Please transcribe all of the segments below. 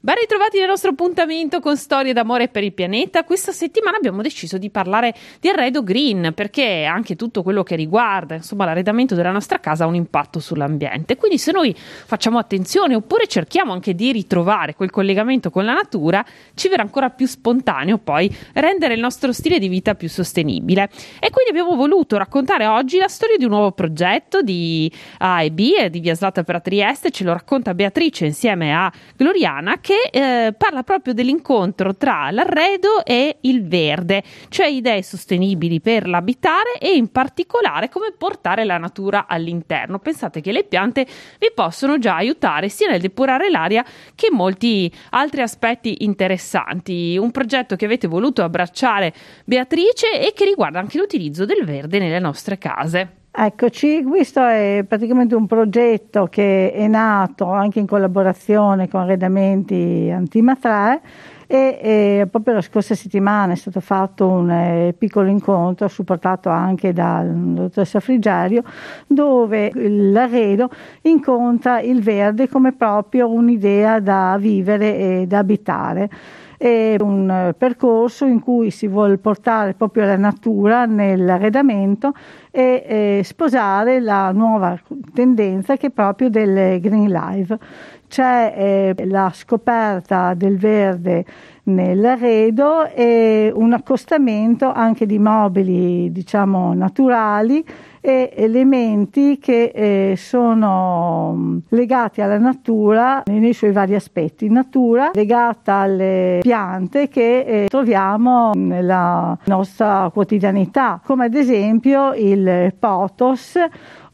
Ben ritrovati nel nostro appuntamento con Storie d'amore per il pianeta. Questa settimana abbiamo deciso di parlare di arredo green perché anche tutto quello che riguarda insomma, l'arredamento della nostra casa ha un impatto sull'ambiente. Quindi se noi facciamo attenzione oppure cerchiamo anche di ritrovare quel collegamento con la natura, ci verrà ancora più spontaneo poi rendere il nostro stile di vita più sostenibile. E quindi abbiamo voluto raccontare oggi la storia di un nuovo progetto di A e B di Via Slata per Trieste, ce lo racconta Beatrice insieme a Gloriana che eh, parla proprio dell'incontro tra l'arredo e il verde, cioè idee sostenibili per l'abitare e in particolare come portare la natura all'interno. Pensate che le piante vi possono già aiutare sia nel depurare l'aria che molti altri aspetti interessanti. Un progetto che avete voluto abbracciare Beatrice e che riguarda anche l'utilizzo del verde nelle nostre case. Eccoci, questo è praticamente un progetto che è nato anche in collaborazione con Arredamenti Antimatrare e, e proprio la scorsa settimana è stato fatto un eh, piccolo incontro supportato anche dal dottoressa Frigerio dove l'arredo incontra il verde come proprio un'idea da vivere e da abitare è un percorso in cui si vuole portare proprio la natura nell'arredamento e eh, sposare la nuova tendenza che è proprio del Green Life. C'è eh, la scoperta del verde nell'arredo e un accostamento anche di mobili diciamo naturali e elementi che eh, sono mm, legati alla natura nei suoi vari aspetti. Natura legata alle piante che eh, troviamo nella nostra quotidianità, come ad esempio il potos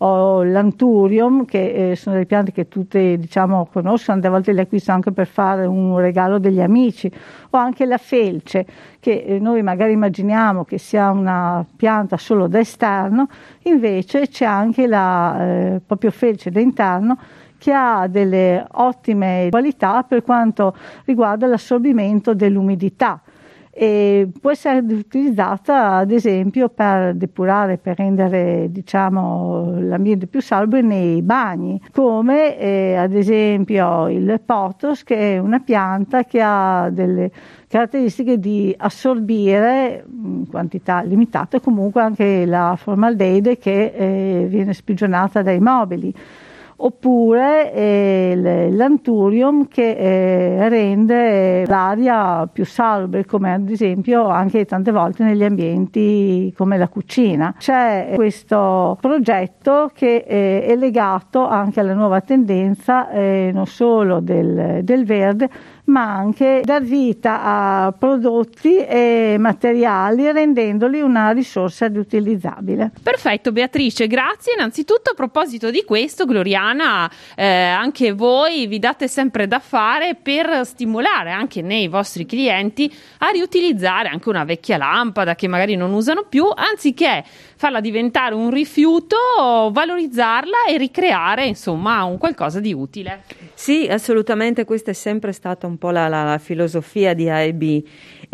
o l'anturium, che eh, sono delle piante che tutte diciamo, conoscono, a volte le acquisto anche per fare un regalo degli amici, o anche la felce, che eh, noi magari immaginiamo che sia una pianta solo da esterno, invece c'è anche la eh, proprio felce da interno che ha delle ottime qualità per quanto riguarda l'assorbimento dell'umidità e può essere utilizzata ad esempio per depurare, per rendere diciamo, l'ambiente più salubre nei bagni, come eh, ad esempio il potos che è una pianta che ha delle caratteristiche di assorbire in quantità limitate comunque anche la formaldeide che eh, viene sprigionata dai mobili oppure eh, l'anturium che eh, rende l'aria più salubre come ad esempio anche tante volte negli ambienti come la cucina. C'è questo progetto che eh, è legato anche alla nuova tendenza eh, non solo del, del verde ma anche dar vita a prodotti e materiali rendendoli una risorsa riutilizzabile. Perfetto Beatrice, grazie. Innanzitutto a proposito di questo, Gloriana, eh, anche voi vi date sempre da fare per stimolare anche nei vostri clienti a riutilizzare anche una vecchia lampada che magari non usano più, anziché farla diventare un rifiuto, valorizzarla e ricreare insomma un qualcosa di utile. Sì, assolutamente, questa è sempre stata un po' la, la, la filosofia di AEB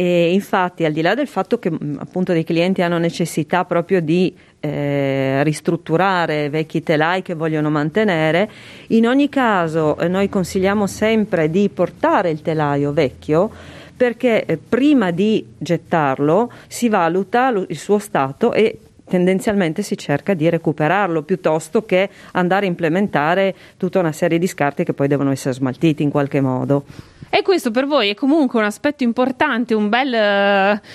e infatti al di là del fatto che appunto dei clienti hanno necessità proprio di eh, ristrutturare vecchi telai che vogliono mantenere, in ogni caso eh, noi consigliamo sempre di portare il telaio vecchio perché eh, prima di gettarlo si valuta il suo stato e tendenzialmente si cerca di recuperarlo piuttosto che andare a implementare tutta una serie di scarti che poi devono essere smaltiti in qualche modo. E questo per voi è comunque un aspetto importante, un bel,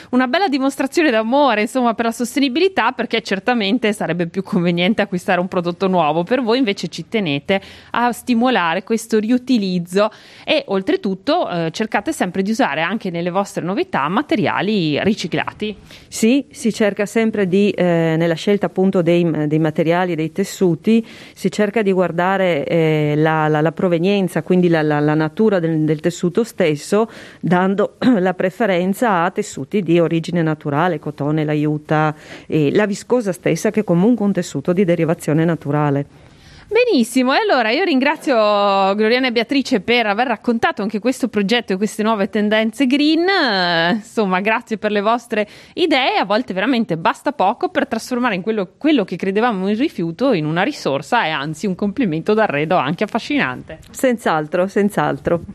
una bella dimostrazione d'amore insomma, per la sostenibilità, perché certamente sarebbe più conveniente acquistare un prodotto nuovo. Per voi invece ci tenete a stimolare questo riutilizzo e oltretutto eh, cercate sempre di usare anche nelle vostre novità materiali riciclati. Sì, si cerca sempre di, eh, nella scelta appunto dei, dei, materiali, dei tessuti, si cerca di guardare eh, la, la, la, provenienza, quindi la, la natura del, del tessuto tessuto stesso, dando la preferenza a tessuti di origine naturale, cotone, l'aiuta e la viscosa stessa che è comunque un tessuto di derivazione naturale. Benissimo, e allora io ringrazio Gloriana e Beatrice per aver raccontato anche questo progetto e queste nuove tendenze green. insomma, grazie per le vostre idee. A volte veramente basta poco per trasformare quello, quello, che credevamo un rifiuto in una risorsa e anzi un complimento d'arredo anche affascinante. Senz'altro, senz'altro.